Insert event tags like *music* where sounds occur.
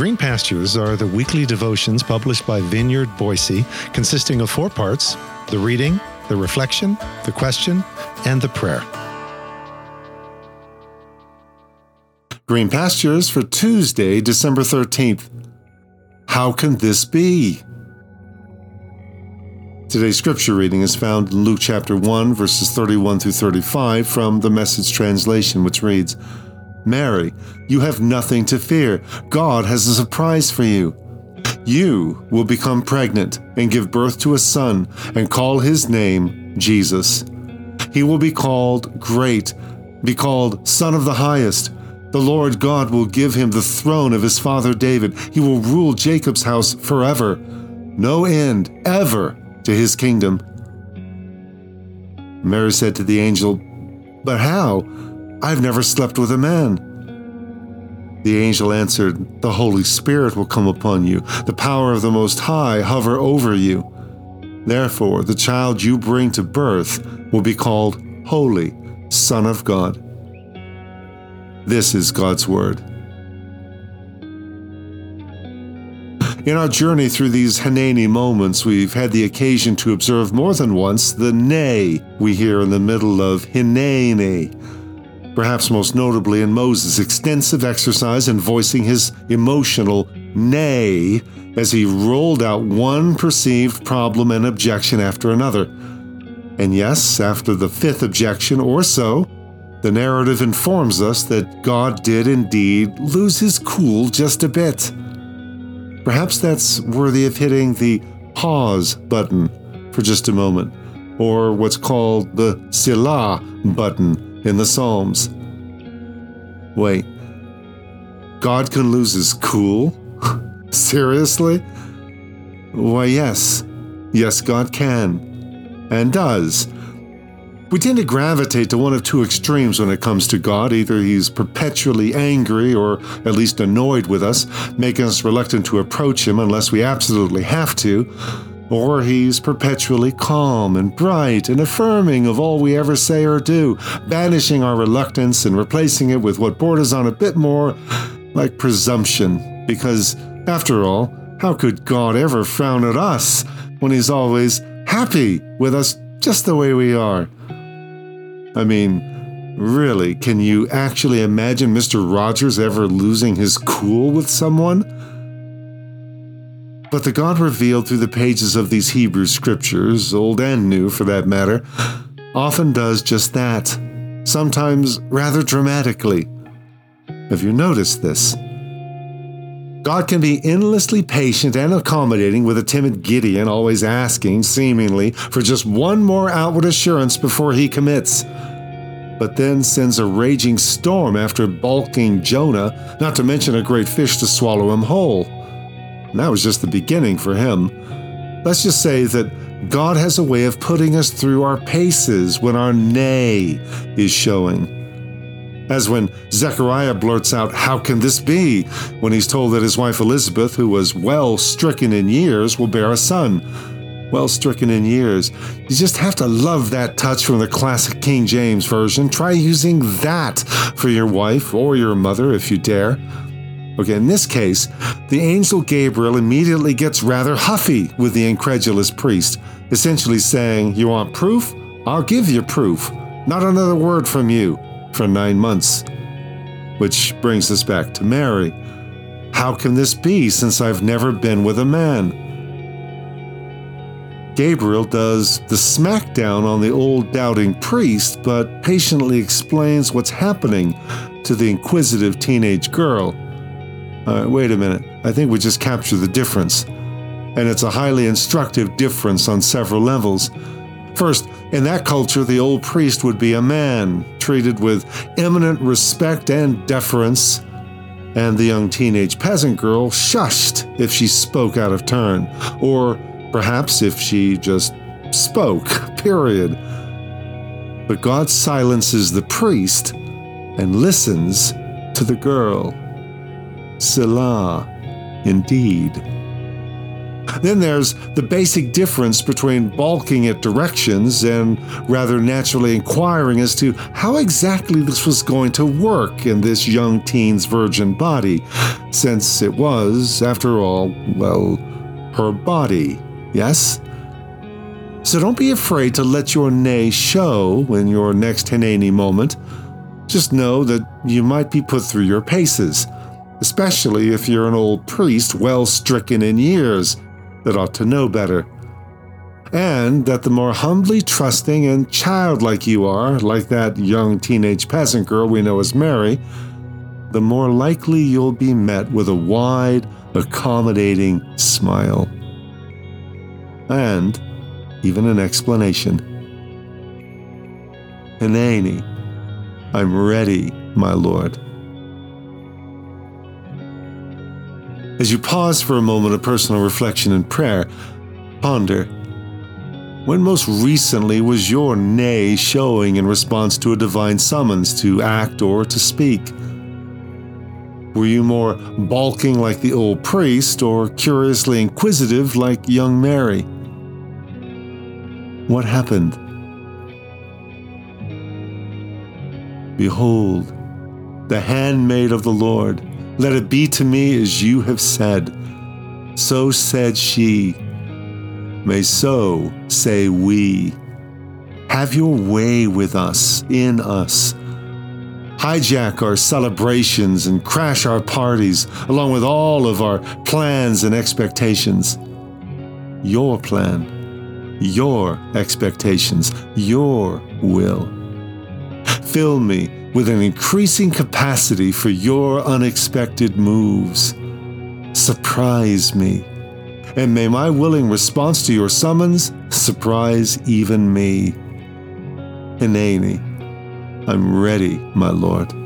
Green Pastures are the weekly devotions published by Vineyard Boise, consisting of four parts the reading, the reflection, the question, and the prayer. Green Pastures for Tuesday, December 13th. How can this be? Today's scripture reading is found in Luke chapter 1, verses 31 through 35 from the Message translation, which reads Mary, you have nothing to fear. God has a surprise for you. You will become pregnant and give birth to a son and call his name Jesus. He will be called Great, be called Son of the Highest. The Lord God will give him the throne of his father David. He will rule Jacob's house forever. No end, ever to his kingdom. Mary said to the angel, But how? I've never slept with a man. The angel answered, The Holy Spirit will come upon you, the power of the Most High hover over you. Therefore, the child you bring to birth will be called Holy, Son of God. This is God's Word. In our journey through these Hineni moments, we've had the occasion to observe more than once the nay we hear in the middle of Hineni. Perhaps most notably in Moses' extensive exercise in voicing his emotional nay as he rolled out one perceived problem and objection after another. And yes, after the fifth objection or so, the narrative informs us that God did indeed lose his cool just a bit. Perhaps that's worthy of hitting the pause button for just a moment, or what's called the Selah button in the Psalms. Wait, God can lose his cool? *laughs* Seriously? Why, yes. Yes, God can. And does. We tend to gravitate to one of two extremes when it comes to God. Either he's perpetually angry or at least annoyed with us, making us reluctant to approach him unless we absolutely have to, or he's perpetually calm and bright and affirming of all we ever say or do, banishing our reluctance and replacing it with what borders on a bit more like presumption. Because, after all, how could God ever frown at us when he's always happy with us just the way we are? I mean, really, can you actually imagine Mr. Rogers ever losing his cool with someone? But the God revealed through the pages of these Hebrew scriptures, old and new for that matter, often does just that, sometimes rather dramatically. Have you noticed this? God can be endlessly patient and accommodating with a timid Gideon always asking, seemingly, for just one more outward assurance before he commits. But then sends a raging storm after balking Jonah, not to mention a great fish to swallow him whole. And that was just the beginning for him. Let's just say that God has a way of putting us through our paces when our nay is showing as when Zechariah blurts out, How can this be? when he's told that his wife Elizabeth, who was well stricken in years, will bear a son. Well stricken in years. You just have to love that touch from the classic King James Version. Try using that for your wife or your mother if you dare. Okay, in this case, the angel Gabriel immediately gets rather huffy with the incredulous priest, essentially saying, You want proof? I'll give you proof. Not another word from you for nine months. Which brings us back to Mary. How can this be since I've never been with a man? Gabriel does the smackdown on the old doubting priest, but patiently explains what's happening to the inquisitive teenage girl. Uh, wait a minute, I think we just captured the difference. And it's a highly instructive difference on several levels. First, in that culture, the old priest would be a man, treated with eminent respect and deference, and the young teenage peasant girl shushed if she spoke out of turn, or perhaps if she just spoke, *laughs* period. But God silences the priest and listens to the girl. Selah, indeed. Then there's the basic difference between balking at directions and rather naturally inquiring as to how exactly this was going to work in this young teen's virgin body, since it was, after all, well, her body, yes? So don't be afraid to let your nay show in your next Hineni moment. Just know that you might be put through your paces, especially if you're an old priest well stricken in years that ought to know better. And that the more humbly trusting and childlike you are, like that young teenage peasant girl we know as Mary, the more likely you'll be met with a wide, accommodating smile. And even an explanation. Hineni, I'm ready, my lord. As you pause for a moment of personal reflection and prayer, ponder when most recently was your nay showing in response to a divine summons to act or to speak? Were you more balking like the old priest or curiously inquisitive like young Mary? What happened? Behold, the handmaid of the Lord let it be to me as you have said. So said she. May so say we. Have your way with us, in us. Hijack our celebrations and crash our parties, along with all of our plans and expectations. Your plan, your expectations, your will. Fill me with an increasing capacity for your unexpected moves. Surprise me, and may my willing response to your summons surprise even me. Hineni, I'm ready, my lord.